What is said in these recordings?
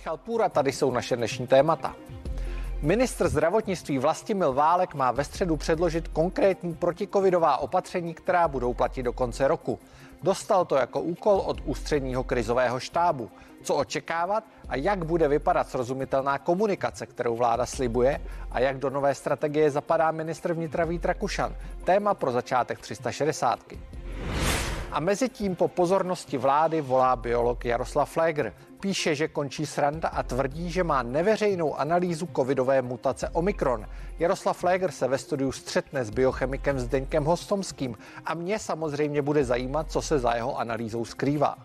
Michal Půra, tady jsou naše dnešní témata. Ministr zdravotnictví Vlastimil Válek má ve středu předložit konkrétní protikovidová opatření, která budou platit do konce roku. Dostal to jako úkol od ústředního krizového štábu. Co očekávat a jak bude vypadat srozumitelná komunikace, kterou vláda slibuje a jak do nové strategie zapadá ministr vnitra Vít Rakušan. Téma pro začátek 360. A mezi tím po pozornosti vlády volá biolog Jaroslav Flegr. Píše, že končí sranda a tvrdí, že má neveřejnou analýzu covidové mutace Omikron. Jaroslav Flegr se ve studiu střetne s biochemikem Zdeňkem Hostomským a mě samozřejmě bude zajímat, co se za jeho analýzou skrývá.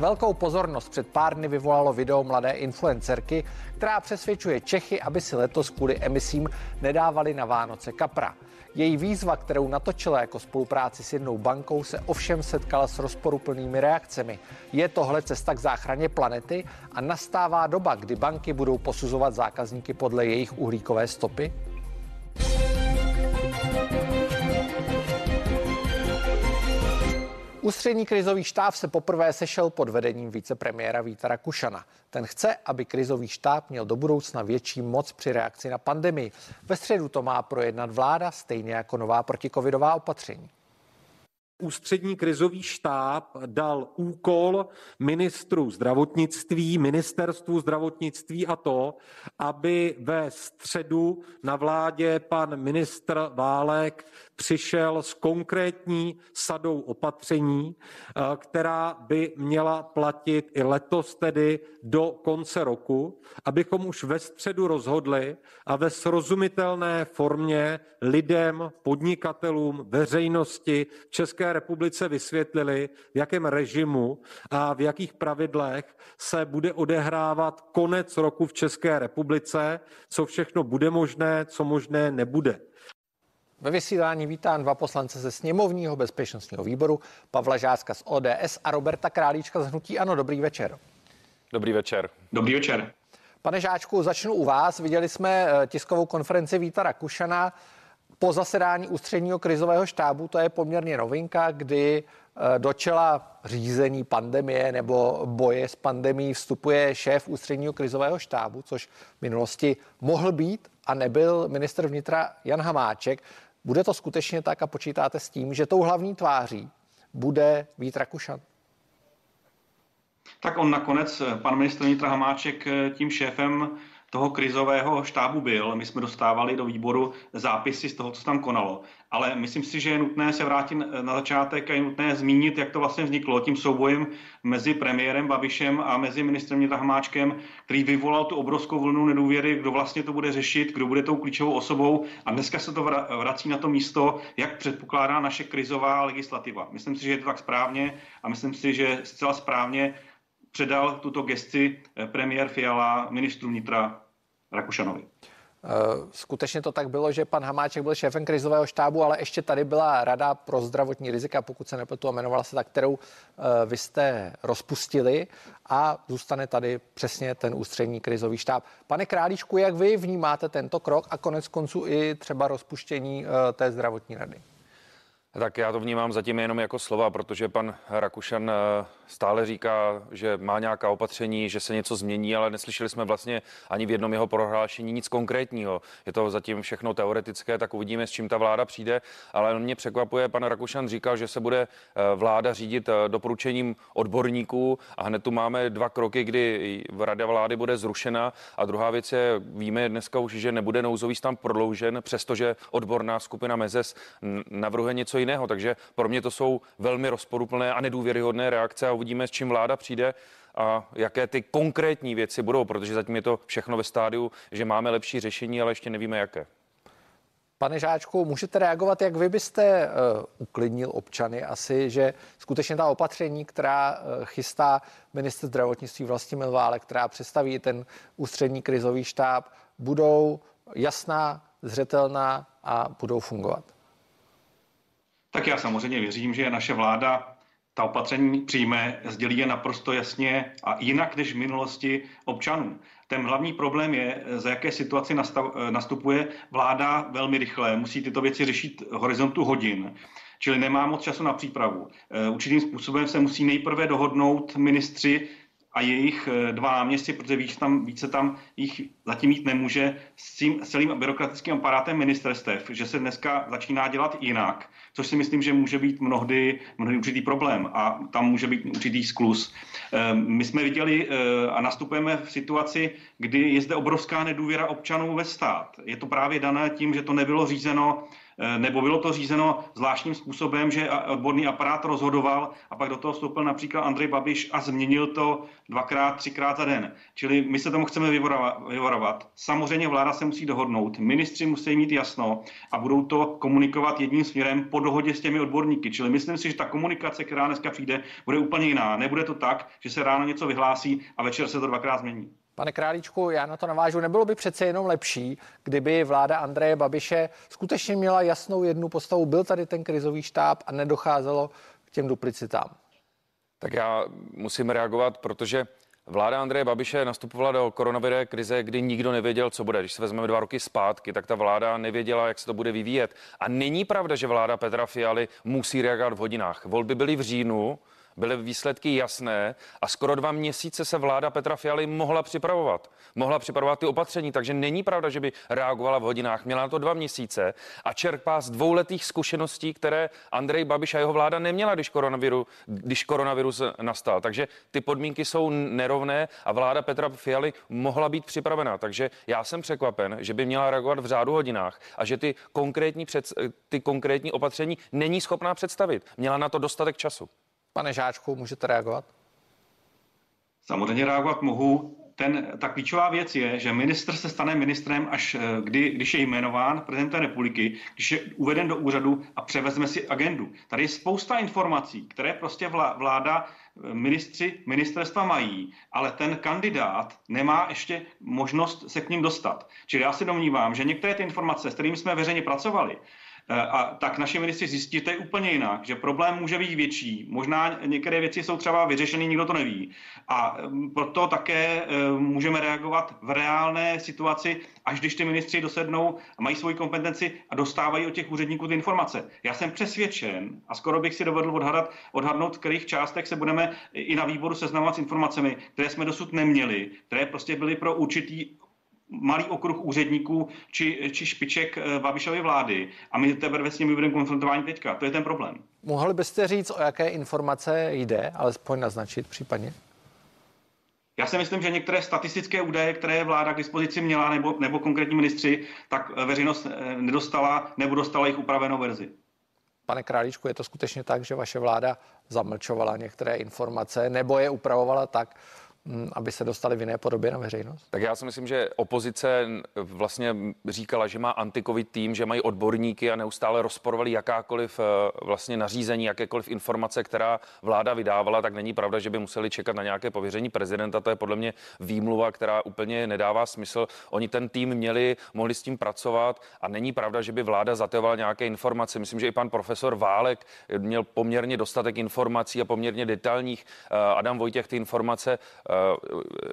Velkou pozornost před pár dny vyvolalo video mladé influencerky, která přesvědčuje Čechy, aby si letos kvůli emisím nedávali na Vánoce kapra. Její výzva, kterou natočila jako spolupráci s jednou bankou, se ovšem setkala s rozporuplnými reakcemi. Je tohle cesta k záchraně planety a nastává doba, kdy banky budou posuzovat zákazníky podle jejich uhlíkové stopy? Ústřední krizový štáb se poprvé sešel pod vedením vicepremiéra Víta Rakušana. Ten chce, aby krizový štáb měl do budoucna větší moc při reakci na pandemii. Ve středu to má projednat vláda, stejně jako nová protikovidová opatření. Ústřední krizový štáb dal úkol ministru zdravotnictví, ministerstvu zdravotnictví a to, aby ve středu na vládě pan ministr Válek přišel s konkrétní sadou opatření, eh, která by měla platit i letos, tedy do konce roku, abychom už ve středu rozhodli a ve srozumitelné formě lidem, podnikatelům, veřejnosti v České republice vysvětlili, v jakém režimu a v jakých pravidlech se bude odehrávat konec roku v České republice, co všechno bude možné, co možné nebude. Ve vysílání vítám dva poslance ze sněmovního bezpečnostního výboru, Pavla Žáska z ODS a Roberta Králíčka z Hnutí Ano. Dobrý večer. Dobrý večer. Dobrý večer. Pane Žáčku, začnu u vás. Viděli jsme eh, tiskovou konferenci Víta Rakušana po zasedání ústředního krizového štábu. To je poměrně novinka, kdy eh, do čela řízení pandemie nebo boje s pandemí vstupuje šéf ústředního krizového štábu, což v minulosti mohl být a nebyl minister vnitra Jan Hamáček. Bude to skutečně tak a počítáte s tím, že tou hlavní tváří bude Vít Rakušan? Tak on nakonec, pan ministr vnitra Hamáček, tím šéfem toho krizového štábu byl. My jsme dostávali do výboru zápisy z toho, co tam konalo. Ale myslím si, že je nutné se vrátit na začátek a je nutné zmínit, jak to vlastně vzniklo tím soubojem mezi premiérem Babišem a mezi ministrem Vnitra Hamáčkem, který vyvolal tu obrovskou vlnu nedůvěry, kdo vlastně to bude řešit, kdo bude tou klíčovou osobou. A dneska se to vrací na to místo, jak předpokládá naše krizová legislativa. Myslím si, že je to tak správně a myslím si, že zcela správně předal tuto gesti premiér Fiala ministru vnitra Rakušanovi. Eh, skutečně to tak bylo, že pan Hamáček byl šéfem krizového štábu, ale ještě tady byla Rada pro zdravotní rizika, pokud se nepletu, a jmenovala se tak, kterou eh, vy jste rozpustili a zůstane tady přesně ten ústřední krizový štáb. Pane Králíčku, jak vy vnímáte tento krok a konec konců i třeba rozpuštění eh, té zdravotní rady? Tak já to vnímám zatím jenom jako slova, protože pan Rakušan eh, stále říká, že má nějaká opatření, že se něco změní, ale neslyšeli jsme vlastně ani v jednom jeho prohlášení nic konkrétního. Je to zatím všechno teoretické, tak uvidíme, s čím ta vláda přijde. Ale mě překvapuje, pan Rakušan říkal, že se bude eh, vláda řídit eh, doporučením odborníků a hned tu máme dva kroky, kdy rada vlády bude zrušena a druhá věc je, víme dneska už, že nebude nouzový stav prodloužen, přestože odborná skupina Mezes navrhuje něco jiného. Takže pro mě to jsou velmi rozporuplné a nedůvěryhodné reakce a uvidíme, s čím vláda přijde a jaké ty konkrétní věci budou, protože zatím je to všechno ve stádiu, že máme lepší řešení, ale ještě nevíme jaké. Pane Žáčku, můžete reagovat, jak vy byste uh, uklidnil občany asi, že skutečně ta opatření, která uh, chystá minister zdravotnictví Vlastimil Válek, která představí ten ústřední krizový štáb, budou jasná, zřetelná a budou fungovat? Tak já samozřejmě věřím, že naše vláda ta opatření přijme, sdělí je naprosto jasně a jinak než v minulosti občanům. Ten hlavní problém je, za jaké situaci nastav, nastupuje vláda velmi rychle. Musí tyto věci řešit horizontu hodin. Čili nemá moc času na přípravu. E, určitým způsobem se musí nejprve dohodnout ministři a jejich eh, dva náměstci, protože víc tam, více tam jich zatím mít nemůže s, tím, celým byrokratickým aparátem ministerstev, že se dneska začíná dělat jinak, což si myslím, že může být mnohdy, mnohdy určitý problém a tam může být určitý sklus. Ehm, my jsme viděli eh, a nastupujeme v situaci, kdy je zde obrovská nedůvěra občanů ve stát. Je to právě dané tím, že to nebylo řízeno nebo bylo to řízeno zvláštním způsobem, že odborný aparát rozhodoval a pak do toho vstoupil například Andrej Babiš a změnil to dvakrát, třikrát za den. Čili my se tomu chceme vyvorovat. Samozřejmě vláda se musí dohodnout, ministři musí mít jasno a budou to komunikovat jedním směrem po dohodě s těmi odborníky. Čili myslím si, že ta komunikace, která dneska přijde, bude úplně jiná. Nebude to tak, že se ráno něco vyhlásí a večer se to dvakrát změní. Pane Králíčku, já na to navážu. Nebylo by přece jenom lepší, kdyby vláda Andreje Babiše skutečně měla jasnou jednu postavu, byl tady ten krizový štáb a nedocházelo k těm duplicitám? Tak já musím reagovat, protože Vláda Andreje Babiše nastupovala do koronavirové krize, kdy nikdo nevěděl, co bude. Když se vezmeme dva roky zpátky, tak ta vláda nevěděla, jak se to bude vyvíjet. A není pravda, že vláda Petra Fialy musí reagovat v hodinách. Volby byly v říjnu, byly výsledky jasné a skoro dva měsíce se vláda Petra Fialy mohla připravovat. Mohla připravovat ty opatření, takže není pravda, že by reagovala v hodinách. Měla na to dva měsíce a čerpá z dvouletých zkušeností, které Andrej Babiš a jeho vláda neměla, když, koronaviru, když koronavirus nastal. Takže ty podmínky jsou nerovné a vláda Petra Fialy mohla být připravena. Takže já jsem překvapen, že by měla reagovat v řádu hodinách a že ty konkrétní, před, ty konkrétní opatření není schopná představit. Měla na to dostatek času. Pane Žáčku, můžete reagovat? Samozřejmě reagovat mohu. Ten, ta klíčová věc je, že ministr se stane ministrem, až eh, kdy, když je jmenován prezidentem republiky, když je uveden do úřadu a převezme si agendu. Tady je spousta informací, které prostě vláda, eh, ministři ministerstva mají, ale ten kandidát nemá ještě možnost se k ním dostat. Čili já si domnívám, že některé ty informace, s kterými jsme veřejně pracovali, a tak naši ministři zjistí, že to je úplně jinak, že problém může být větší. Možná některé věci jsou třeba vyřešeny, nikdo to neví. A mm, proto také eh, můžeme reagovat v reálné situaci, až když ty ministři dosednou a mají svoji kompetenci a dostávají od těch úředníků ty informace. Já jsem přesvědčen a skoro bych si dovedl odhadat, odhadnout, v kterých částech se budeme i na výboru seznamovat s informacemi, které jsme dosud neměli, které prostě byly pro určitý malý okruh úředníků či, či špiček eh, Babišovy vlády a my teprve s nimi budeme konfrontováni teďka. To je ten problém. Mohli byste říct, o jaké informace jde, alespoň naznačit případně? Já si myslím, že některé statistické údaje, které vláda k dispozici měla nebo, nebo konkrétní ministři, tak eh, veřejnost eh, nedostala nebo dostala jich upravenou verzi. Pane Králíčku, je to skutečně tak, že vaše vláda zamlčovala některé informace nebo je upravovala tak, aby se dostali v jiné podobě na veřejnost? Tak já si myslím, že opozice vlastně říkala, že má antikový tým, že mají odborníky a neustále rozporovali jakákoliv eh, vlastně nařízení, jakékoliv informace, která vláda vydávala, tak není pravda, že by museli čekat na nějaké pověření prezidenta. To je podle mě výmluva, která úplně nedává smysl. Oni ten tým měli, mohli s tím pracovat a není pravda, že by vláda zatevovala nějaké informace. Myslím, že i pan profesor Válek měl poměrně dostatek informací a poměrně detailních. Eh, Adam Vojtěch ty informace Eh,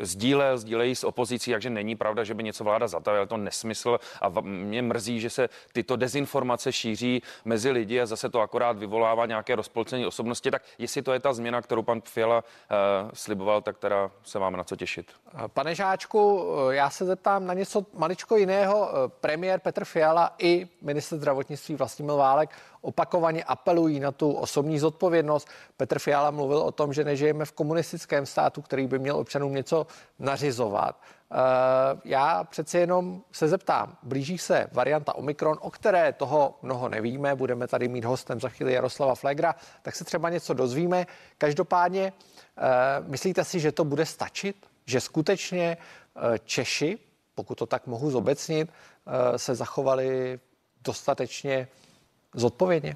sdílel, sdílejí s opozicí, takže není pravda, že by něco vláda zatajila, to nesmysl a mě mrzí, že se tyto dezinformace šíří mezi lidi a zase to akorát vyvolává nějaké rozpolcení osobnosti, tak jestli to je ta změna, kterou pan Fiala uh, sliboval, tak teda se máme na co těšit. Pane Žáčku, eh, já se zeptám na něco maličko jiného. Premiér Petr Fiala i minister zdravotnictví Vlastimil Válek opakovaně apelují na tu osobní zodpovědnost. Petr Fiala mluvil o tom, že nežijeme v komunistickém státu, který by měl občanům něco nařizovat. Eh, já přeci jenom se zeptám, blíží se varianta Omikron, o které toho mnoho nevíme, budeme tady mít hostem za chvíli Jaroslava Flegra, tak se třeba něco dozvíme. Každopádně, eh, myslíte si, že to bude stačit? Že skutečně eh, Češi, pokud to tak mohu zobecnit, se zachovali dostatečně zodpovědně?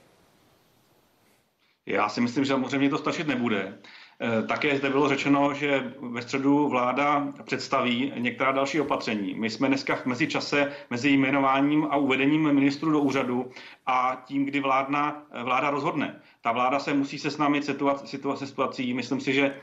Já si myslím, že samozřejmě to stačit nebude. Eh, také zde bylo řečeno, že ve středu vláda představí některá další opatření. My jsme dneska v mezičase mezi jmenováním a uvedením ministru do úřadu a tím, kdy vládna, vláda rozhodne. Ta vláda se musí seznámit situaci, situaci, situací. Myslím si, že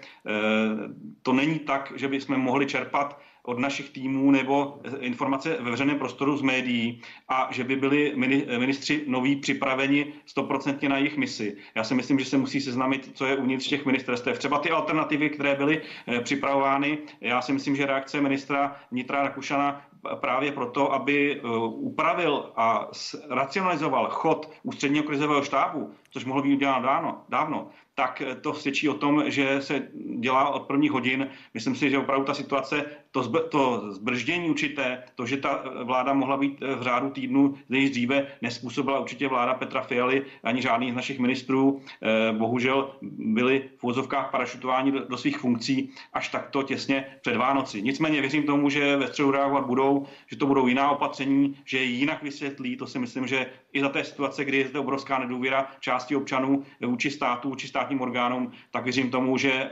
to není tak, že bychom mohli čerpat od našich týmů nebo informace ve veřejném prostoru z médií a že by byli ministři noví připraveni stoprocentně na jejich misi. Já si myslím, že se musí seznámit, co je uvnitř těch ministerstev. Třeba ty alternativy, které byly eh, připravovány. Já si myslím, že reakce ministra Nitra Rakušana právě proto, aby eh, upravil a racionalizoval chod ústředního krizového štábu, což mohlo být uděláno dávno, dávno tak to svědčí o tom, že se dělá od prvních hodin. Myslím si, že opravdu ta situace, to, zb, to zbrždění určité, to, že ta vláda mohla být v řádu týdnu než dříve, nespůsobila určitě vláda Petra Fialy ani žádný z našich ministrů. Eh, bohužel byli v úzovkách parašutováni do, do svých funkcí až takto těsně před Vánoci. Nicméně věřím tomu, že ve středu reagovat budou, že to budou jiná opatření, že je jinak vysvětlí. To si myslím, že i za té situace, kdy je zde obrovská nedůvěra části občanů vůči státu, vůči státním orgánům, tak věřím tomu, že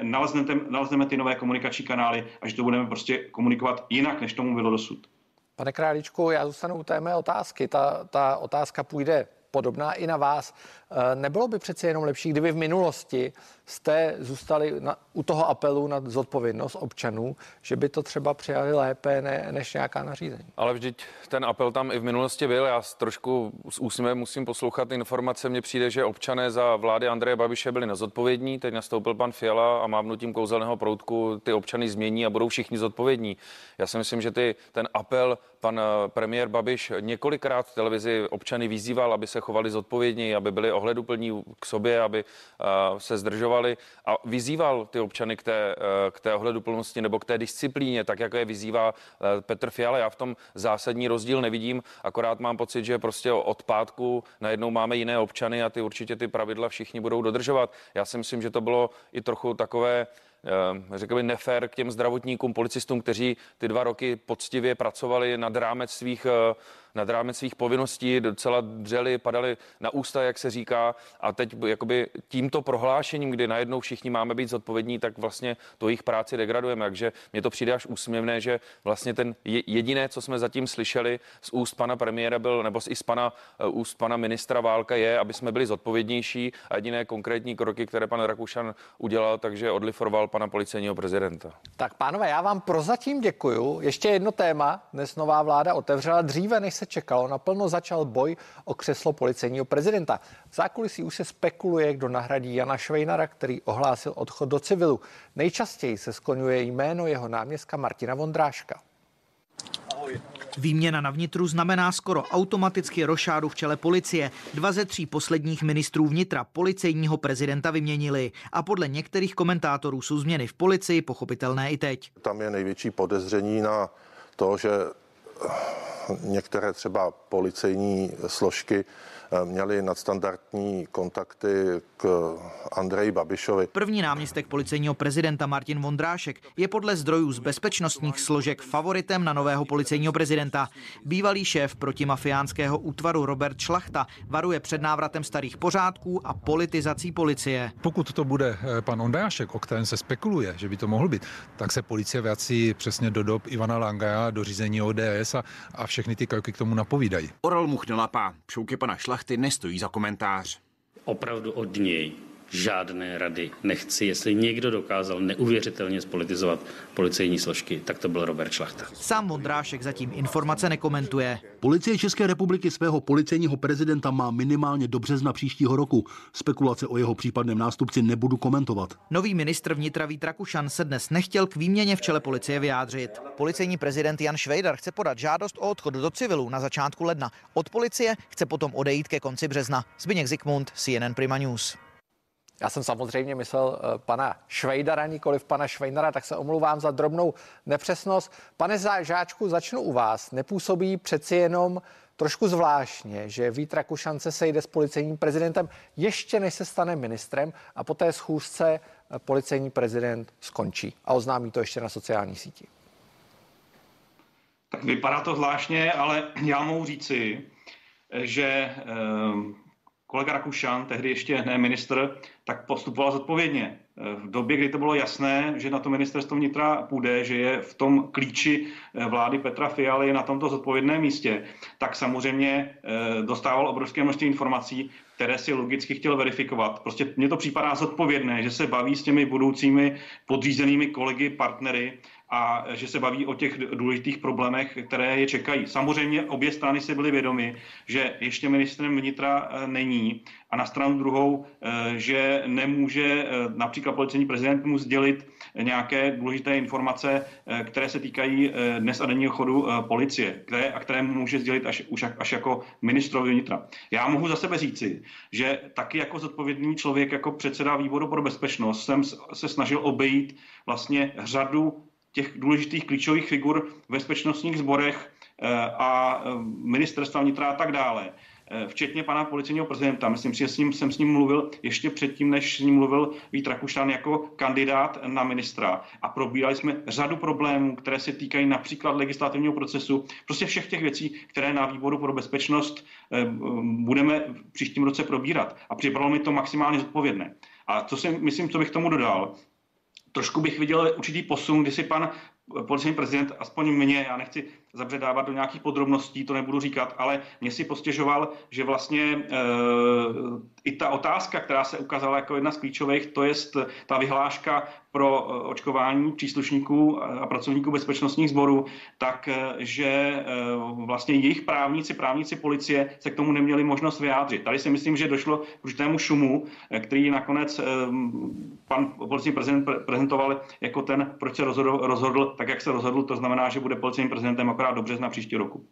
nalezneme ty nové komunikační kanály a že to budeme prostě komunikovat jinak, než tomu bylo dosud. Pane Králičku, já zůstanu u té mé otázky. Ta, ta otázka půjde podobná i na vás. Eh, nebylo by přece jenom lepší, kdyby v minulosti jste zůstali na, u toho apelu na zodpovědnost občanů, že by to třeba přijali lépe ne, než nějaká nařízení? Ale vždyť ten apel tam i v minulosti byl. Já trošku s úsměvem musím poslouchat informace. Mně přijde, že občané za vlády Andreje Babiše byli nezodpovědní. Teď nastoupil pan Fiala a mávnutím kouzelného proutku ty občany změní a budou všichni zodpovědní. Já si myslím, že ty, ten apel pan eh, premiér Babiš několikrát v televizi občany vyzýval, aby se chovali zodpovědně, aby byli ohleduplní k sobě, aby eh, se zdržovali a vyzýval ty občany k té, eh, k té ohleduplnosti nebo k té disciplíně, tak jako je vyzývá Petr Fiala. Já v tom zásadní rozdíl nevidím, akorát mám pocit, že prostě od pátku najednou máme jiné občany a ty určitě ty pravidla všichni budou dodržovat. Já si myslím, že to bylo i trochu takové Eh, řekl bych, nefér k těm zdravotníkům, policistům, kteří ty dva roky poctivě pracovali nad rámec svých eh, nad rámec svých povinností, docela dřeli, padali na ústa, jak se říká. A teď jakoby tímto prohlášením, kdy najednou všichni máme být zodpovědní, tak vlastně to jejich práci degradujeme. Takže mně to přijde až úsměvné, že vlastně ten jediné, co jsme zatím slyšeli z úst pana premiéra byl, nebo i z pana, uh, úst pana ministra Válka je, aby jsme byli zodpovědnější a jediné konkrétní kroky, které pan Rakušan udělal, takže odliforoval pana policejního prezidenta. Tak pánové, já vám prozatím děkuju. Ještě jedno téma dnes nová vláda otevřela dříve, než se čekalo, naplno začal boj o křeslo policejního prezidenta. V zákulisí už se spekuluje, kdo nahradí Jana Švejnara, který ohlásil odchod do civilu. Nejčastěji se skloňuje jméno jeho náměstka Martina Vondráška. Výměna na vnitru znamená skoro automaticky rošádu v čele policie. Dva ze tří posledních ministrů vnitra policejního prezidenta vyměnili. A podle některých komentátorů jsou změny v policii pochopitelné i teď. Tam je největší podezření na to, že některé třeba policejní složky Eh, měli nadstandardní kontakty k Andreji Babišovi. První náměstek policejního prezidenta Martin Vondrášek je podle zdrojů z bezpečnostních složek favoritem na nového policejního prezidenta. Bývalý šéf protimafiánského útvaru Robert Šlachta varuje před návratem starých pořádků a politizací policie. Pokud to bude eh, pan Ondrášek, o kterém se spekuluje, že by to mohl být, tak se policie vrací přesně do dob Ivana Langaja, do řízení ODS a, a všechny ty kroky k tomu napovídají. Oral Muchnelapa, šouky pana Šlachty nestojí za komentář. Opravdu od něj žádné rady nechci. Jestli někdo dokázal neuvěřitelně spolitizovat policejní složky, tak to byl Robert Šlachta. Sám Vondrášek zatím informace nekomentuje. Policie České republiky svého policejního prezidenta má minimálně do března příštího roku. Spekulace o jeho případném nástupci nebudu komentovat. Nový ministr vnitra Vít Rakušan se dnes nechtěl k výměně v čele policie vyjádřit. Policejní prezident Jan Švejdar chce podat žádost o odchod do civilu na začátku ledna. Od policie chce potom odejít ke konci března. Zbigněk Zikmund, CNN Prima News. Já jsem samozřejmě myslel uh, pana Švejdara, nikoliv pana Švejnara, tak se omlouvám za drobnou nepřesnost. Pane Žáčku, začnu u vás. Nepůsobí přeci jenom trošku zvláštně, že Vít Rakušan se sejde s policejním prezidentem ještě než se stane ministrem a po té schůzce eh, policejní prezident skončí a oznámí to ještě na sociální síti. Tak vypadá to zvláštně, ale já mohu říci, že eh, kolega Rakušan, tehdy ještě ne ministr, tak postupoval zodpovědně. v době, kdy to bylo jasné, že na to ministerstvo vnitra půjde, že je v tom klíči vlády Petra Fialy na tomto zodpovědném místě, tak samozřejmě dostával obrovské množství informací, které si logicky chtěl verifikovat. Prostě mně to připadá zodpovědné, že se baví s těmi budoucími podřízenými kolegy, partnery a že se baví o těch důležitých problémech, které je čekají. Samozřejmě obě strany si byly vědomy, že ještě ministrem vnitra eh, není a na stranu druhou, eh, že nemůže eh, například policejní prezident mu sdělit nějaké důležité informace, které se týkají dnes a denního chodu policie, které, a které může sdělit až, už až jako ministrovi vnitra. Já mohu za sebe říci, že taky jako zodpovědný člověk, jako předseda výboru pro bezpečnost, jsem se snažil obejít vlastně řadu těch důležitých klíčových figur v bezpečnostních sborech eh, a eh, ministerstva vnitra a tak dále eh, včetně pana policejního prezidenta. Myslím že s ním, jsem s ním mluvil ještě předtím, než s ním mluvil Vít Rakušan jako kandidát na ministra. A probírali jsme řadu problémů, které se týkají například legislativního procesu, prostě všech těch věcí, které na výboru pro bezpečnost budeme v příštím roce probírat. A připadalo mi to maximálně zodpovědné. A co si myslím, co bych tomu dodal, trošku bych viděl určitý posun, kdy si pan policejní prezident, aspoň mě, já nechci zabředávat do nějakých podrobností, to nebudu říkat, ale mě si postěžoval, že vlastně e, i ta otázka, která se ukázala jako jedna z klíčových, to je ta vyhláška pro eh, očkování příslušníků a pracovníků bezpečnostních sborů, tak eh, že vlastně jejich právníci, právníci policie se k tomu neměli možnost vyjádřit. Tady si myslím, že došlo k určitému šumu, který nakonec pan policejní prezident prezentoval jako ten, proč se rozhodl, rozhodl tak, jak se rozhodl. To znamená, že bude policejním prezidentem akorát do března příští roku.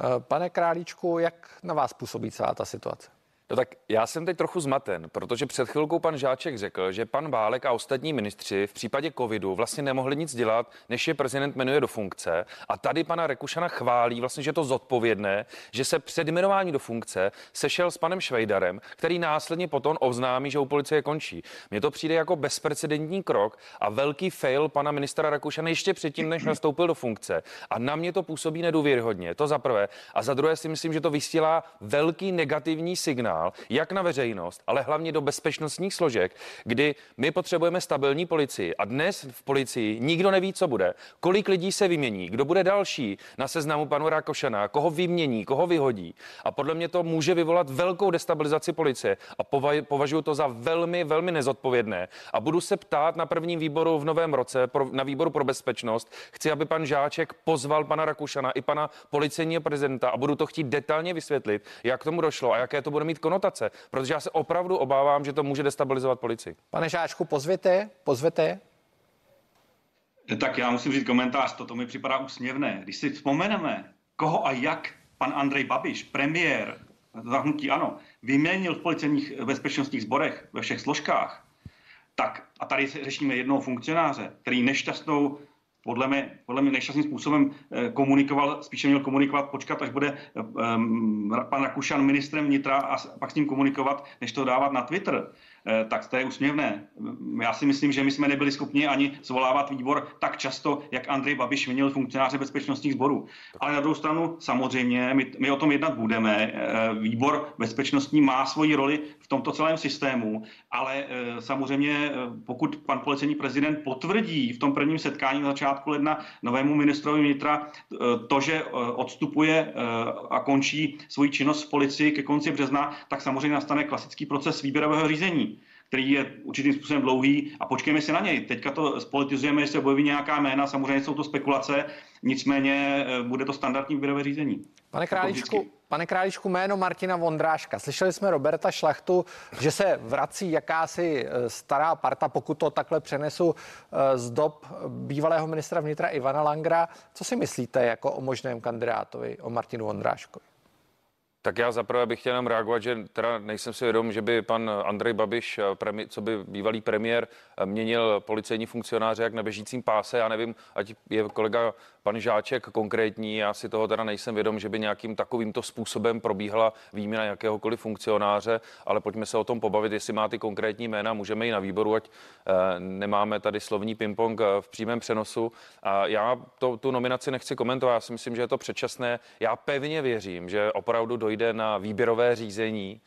Eh, pane Králíčku, jak na vás působí celá ta situace? No tak já jsem teď trochu zmaten, protože před chvilkou pan Žáček řekl, že pan Válek a ostatní ministři v případě covidu vlastně nemohli nic dělat, než je prezident jmenuje do funkce. A tady pana Rekušana chválí vlastně, že to zodpovědné, že se před jmenování do funkce sešel s panem Švejdarem, který následně potom oznámí, že u policie končí. Mně to přijde jako bezprecedentní krok a velký fail pana ministra Rakušana ještě předtím, než nastoupil do funkce. A na mě to působí nedůvěryhodně. To za prvé. A za druhé si myslím, že to vysílá velký negativní signál signál, jak na veřejnost, ale hlavně do bezpečnostních složek, kdy my potřebujeme stabilní policii a dnes v policii nikdo neví, co bude, kolik lidí se vymění, kdo bude další na seznamu panu Rakošana, koho vymění, koho vyhodí. A podle mě to může vyvolat velkou destabilizaci policie a považuji to za velmi, velmi nezodpovědné. A budu se ptát na prvním výboru v novém roce, na výboru pro bezpečnost. Chci, aby pan Žáček pozval pana Rakušana i pana policejního prezidenta a budu to chtít detailně vysvětlit, jak tomu došlo a jaké to bude mít konotace, protože já se opravdu obávám, že to může destabilizovat policii. Pane Žáčku, pozvěte, pozvěte. Tak já musím říct komentář, toto mi připadá úsměvné. Když si vzpomeneme, koho a jak pan Andrej Babiš, premiér zahnutí ano, vyměnil v policejních bezpečnostních sborech ve všech složkách, tak a tady řešíme jednoho funkcionáře, který nešťastnou podle mě, podle mě nejšťastným způsobem eh, komunikoval, spíše měl komunikovat, počkat, až bude um, pan Rakušan ministrem vnitra a pak s ním komunikovat, než to dávat na Twitter. Eh, tak to je úsměvné. Já si myslím, že my jsme nebyli schopni ani zvolávat výbor tak často, jak Andrej Babiš měnil funkcionáře bezpečnostních sborů. Ale na druhou stranu samozřejmě my, my o tom jednat budeme. Eh, výbor bezpečnostní má svoji roli v tomto celém systému, ale eh, samozřejmě pokud pan policejní prezident potvrdí v tom prvním setkání na začátku ledna novému ministrovi vnitra to, že odstupuje a končí svoji činnost v policii ke konci března, tak samozřejmě nastane klasický proces výběrového řízení který je určitým způsobem dlouhý a počkejme si na něj. Teďka to spolitizujeme, že se objeví nějaká jména, samozřejmě jsou to spekulace, nicméně eh, bude to standardní výběrové řízení. Pane Králíčku, pane Králíčku, jméno Martina Vondráška. Slyšeli jsme Roberta Šlachtu, že se vrací jakási eh, stará parta, pokud to takhle přenesu eh, z dob bývalého ministra vnitra Ivana Langra. Co si myslíte jako o možném kandidátovi, o Martinu Vondráškovi? Tak já zaprvé bych chtěl jenom reagovat, že teda nejsem si vědom, že by pan Andrej Babiš, eh, co by bývalý premiér, eh, měnil policejní funkcionáře jak na běžícím páse. Já nevím, ať je kolega pan Žáček konkrétní, já si toho teda nejsem vědom, že by nějakým takovýmto způsobem probíhala výměna jakéhokoliv funkcionáře, ale pojďme se o tom pobavit, jestli má ty konkrétní jména, můžeme i na výboru, ať eh, nemáme tady slovní pingpong eh, v přímém přenosu. A já to, tu nominaci nechci komentovat, já si myslím, že je to předčasné. Já pevně věřím, že opravdu dojde na výběrové řízení,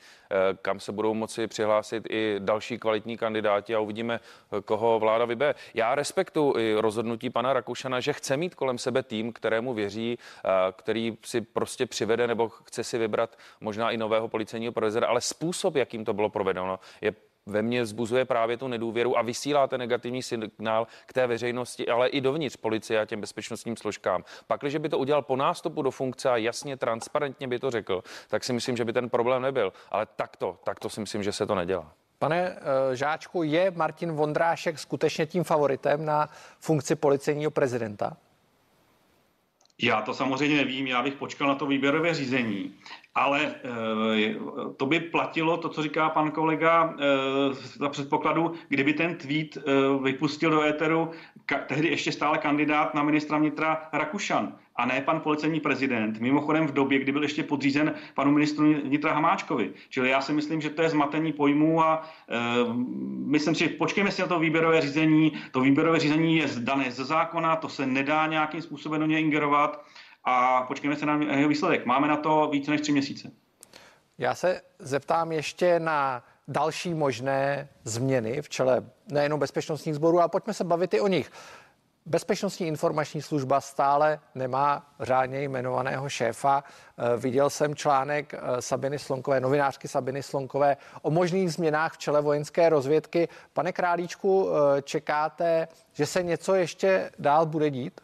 kam se budou moci přihlásit i další kvalitní kandidáti a uvidíme, eh, koho vláda vybere. Já respektuji rozhodnutí pana Rakušana, že chce mít kolem sebe tým, kterému věří, eh, který si prostě přivede nebo chce si vybrat možná i nového policejního prezidenta, ale způsob, jakým to bylo provedeno, je ve mně zbuzuje právě tu nedůvěru a vysílá ten negativní signál k té veřejnosti, ale i dovnitř policie a těm bezpečnostním složkám. Pak, když by to udělal po nástupu do funkce a jasně, transparentně by to řekl, tak si myslím, že by ten problém nebyl. Ale takto, takto si myslím, že se to nedělá. Pane uh, Žáčku, je Martin Vondrášek skutečně tím favoritem na funkci policejního prezidenta? Já to samozřejmě nevím, já bych počkal na to výběrové řízení, ale eh, to by platilo, to, co říká pan kolega, eh, za předpokladu, kdyby ten tweet eh, vypustil do éteru tehdy ještě stále kandidát na ministra vnitra Rakušan a ne pan policejní prezident. Mimochodem v době, kdy byl ještě podřízen panu ministru vnitra Hamáčkovi. Čili já si myslím, že to je zmatení pojmů a e, myslím si, počkejme si na to výběrové řízení. To výběrové řízení je dané ze zákona, to se nedá nějakým způsobem do něj ingerovat a počkejme se na jeho výsledek. Máme na to více než tři měsíce. Já se zeptám ještě na další možné změny v čele nejenom bezpečnostních sborů, ale pojďme se bavit i o nich. Bezpečnostní informační služba stále nemá řádně jmenovaného šéfa. Eh, viděl jsem článek eh, Sabiny Slonkové, novinářky Sabiny Slonkové o možných změnách v čele vojenské rozvědky. Pane Králíčku, eh, čekáte, že se něco ještě dál bude dít?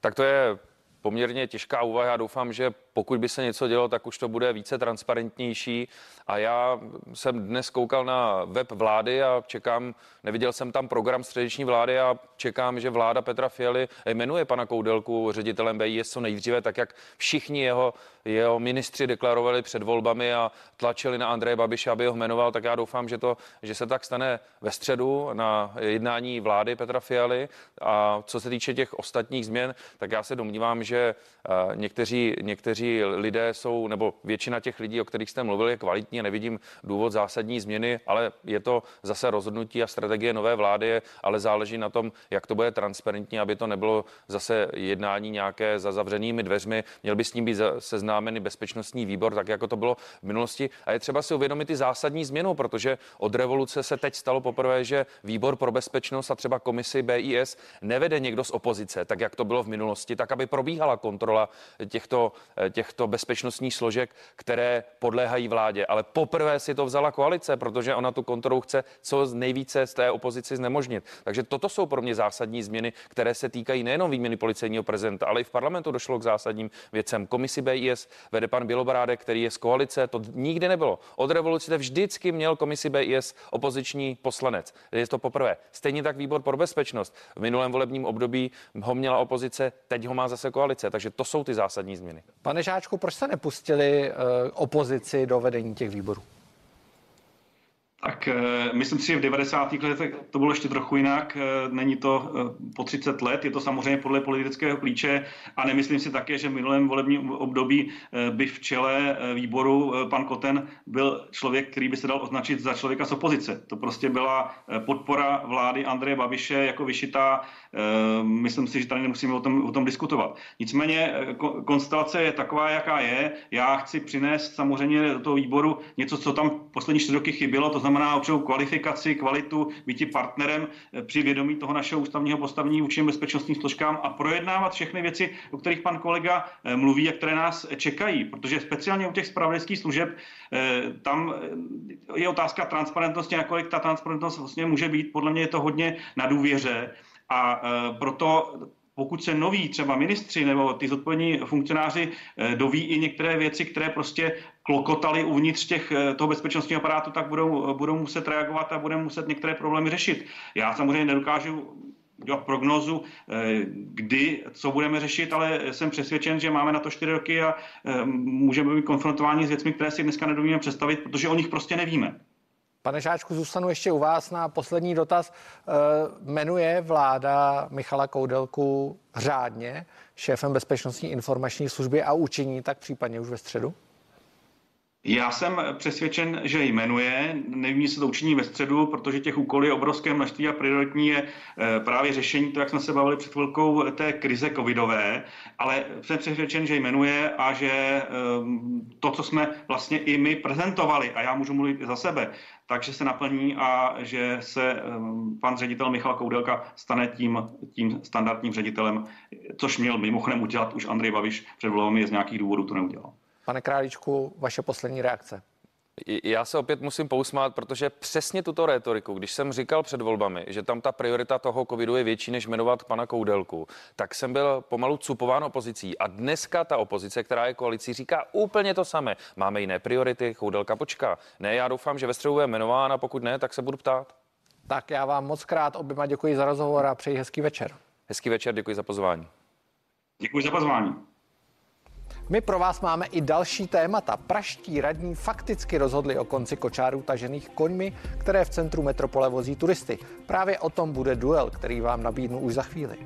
Tak to je poměrně těžká úvaha. Já doufám, že pokud by se něco dělo, tak už to bude více transparentnější. A já jsem dnes koukal na web vlády a čekám, neviděl jsem tam program středeční vlády a čekám, že vláda Petra Fialy jmenuje pana Koudelku ředitelem BIS co nejdříve, tak jak všichni jeho, jeho ministři deklarovali před volbami a tlačili na Andreje Babiše, aby ho jmenoval, tak já doufám, že, to, že se tak stane ve středu na jednání vlády Petra Fialy. A co se týče těch ostatních změn, tak já se domnívám, že eh, někteří, někteří někteří lidé jsou, nebo většina těch lidí, o kterých jste mluvil, je kvalitní nevidím důvod zásadní změny, ale je to zase rozhodnutí a strategie nové vlády, ale záleží na tom, jak to bude transparentní, aby to nebylo zase jednání nějaké za zavřenými dveřmi. Měl by s ním být seznámený bezpečnostní výbor, tak jako to bylo v minulosti. A je třeba si uvědomit ty zásadní změnu, protože od revoluce se teď stalo poprvé, že výbor pro bezpečnost a třeba komisi BIS nevede někdo z opozice, tak jak to bylo v minulosti, tak aby probíhala kontrola těchto, těchto bezpečnostních složek, které podléhají vládě. Ale poprvé si to vzala koalice, protože ona tu kontrolu chce co nejvíce z té opozici znemožnit. Takže toto jsou pro mě zásadní změny, které se týkají nejenom výměny policejního prezidenta, ale i v parlamentu došlo k zásadním věcem. Komisi BIS vede pan Bělobrádek, který je z koalice, to nikdy nebylo. Od revoluce vždycky měl komisi BIS opoziční poslanec. Je to poprvé. Stejně tak výbor pro bezpečnost. V minulém volebním období ho měla opozice, teď ho má zase koalice. Takže to jsou ty zásadní změny. Pane Žáčku, proč jste nepustili uh, opozici do vedení těch výborů? Tak uh, myslím si, že v 90. letech to bylo ještě trochu jinak. Uh, není to uh, po 30 let, je to samozřejmě podle politického klíče a nemyslím si také, že v minulém volebním období by v čele výboru pan Koten byl člověk, který by se dal označit za člověka z opozice. To prostě byla podpora vlády Andreje Babiše jako vyšitá myslím si, že tady nemusíme o tom, o tom diskutovat. Nicméně eh, konstelace je taková, jaká je. Já chci přinést samozřejmě do toho výboru něco, co tam poslední čtyři roky chybělo, to znamená určitou kvalifikaci, kvalitu, být partnerem eh, při vědomí toho našeho ústavního postavení vůči bezpečnostním složkám a projednávat všechny věci, o kterých pan kolega eh, mluví a které nás čekají, protože speciálně u těch spravodajských služeb tam je otázka transparentnosti, nakolik ta transparentnost vlastně může být. Podle mě je to hodně na důvěře. A proto pokud se noví třeba ministři nebo ty zodpovědní funkcionáři doví i některé věci, které prostě klokotali uvnitř těch, e, toho bezpečnostního aparátu, tak budou, budou muset reagovat a budeme muset některé problémy řešit. Já samozřejmě nedokážu udělat prognózu, kdy, co budeme řešit, ale jsem přesvědčen, že máme na to čtyři roky a můžeme být konfrontováni s věcmi, které si dneska nedovíme představit, protože o nich prostě nevíme. Pane Žáčku, zůstanu ještě u vás na poslední dotaz. Eh, jmenuje vláda Michala Koudelku řádně šéfem Bezpečnostní informační služby a učiní tak případně už ve středu? Já jsem přesvědčen, že jmenuje. Nevím, jestli to učiní ve středu, protože těch úkolů je obrovské množství a prioritní je eh, právě řešení, to, jak jsme se bavili před chvilkou, té krize covidové, ale jsem přesvědčen, že jmenuje a že ehm, to, co jsme vlastně i my prezentovali, a já můžu mluvit za sebe, takže se naplní a že se ehm, pan ředitel Michal Koudelka stane tím, tím standardním ředitelem, což měl mimochodem udělat už Andrej Babiš před volbami z nějakých důvodů to neudělal. Pane Králíčku, vaše poslední reakce. Já se opět musím pousmát, protože přesně tuto rétoriku, když jsem říkal před volbami, že tam ta priorita toho covidu je větší, než jmenovat pana Koudelku, tak jsem byl pomalu cupován opozicí. A dneska ta opozice, která je koalicí, říká úplně to samé. Máme jiné priority, Koudelka počká. Ne, já doufám, že ve středu je jmenován a pokud ne, tak se budu ptát. Tak já vám moc krát oběma děkuji za rozhovor a přeji hezký večer. Hezký večer, děkuji za pozvání. Děkuji za pozvání. My pro vás máme i další témata. Praští radní fakticky rozhodli o konci kočárů tažených koňmi, které v centru metropole vozí turisty. Právě o tom bude duel, který vám nabídnu už za chvíli.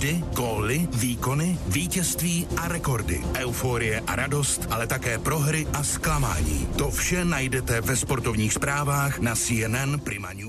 Body, góly, výkony, vítězství a rekordy, euforie a radost, ale také prohry a zklamání. To vše najdete ve sportovních zprávách na CNN Prima News.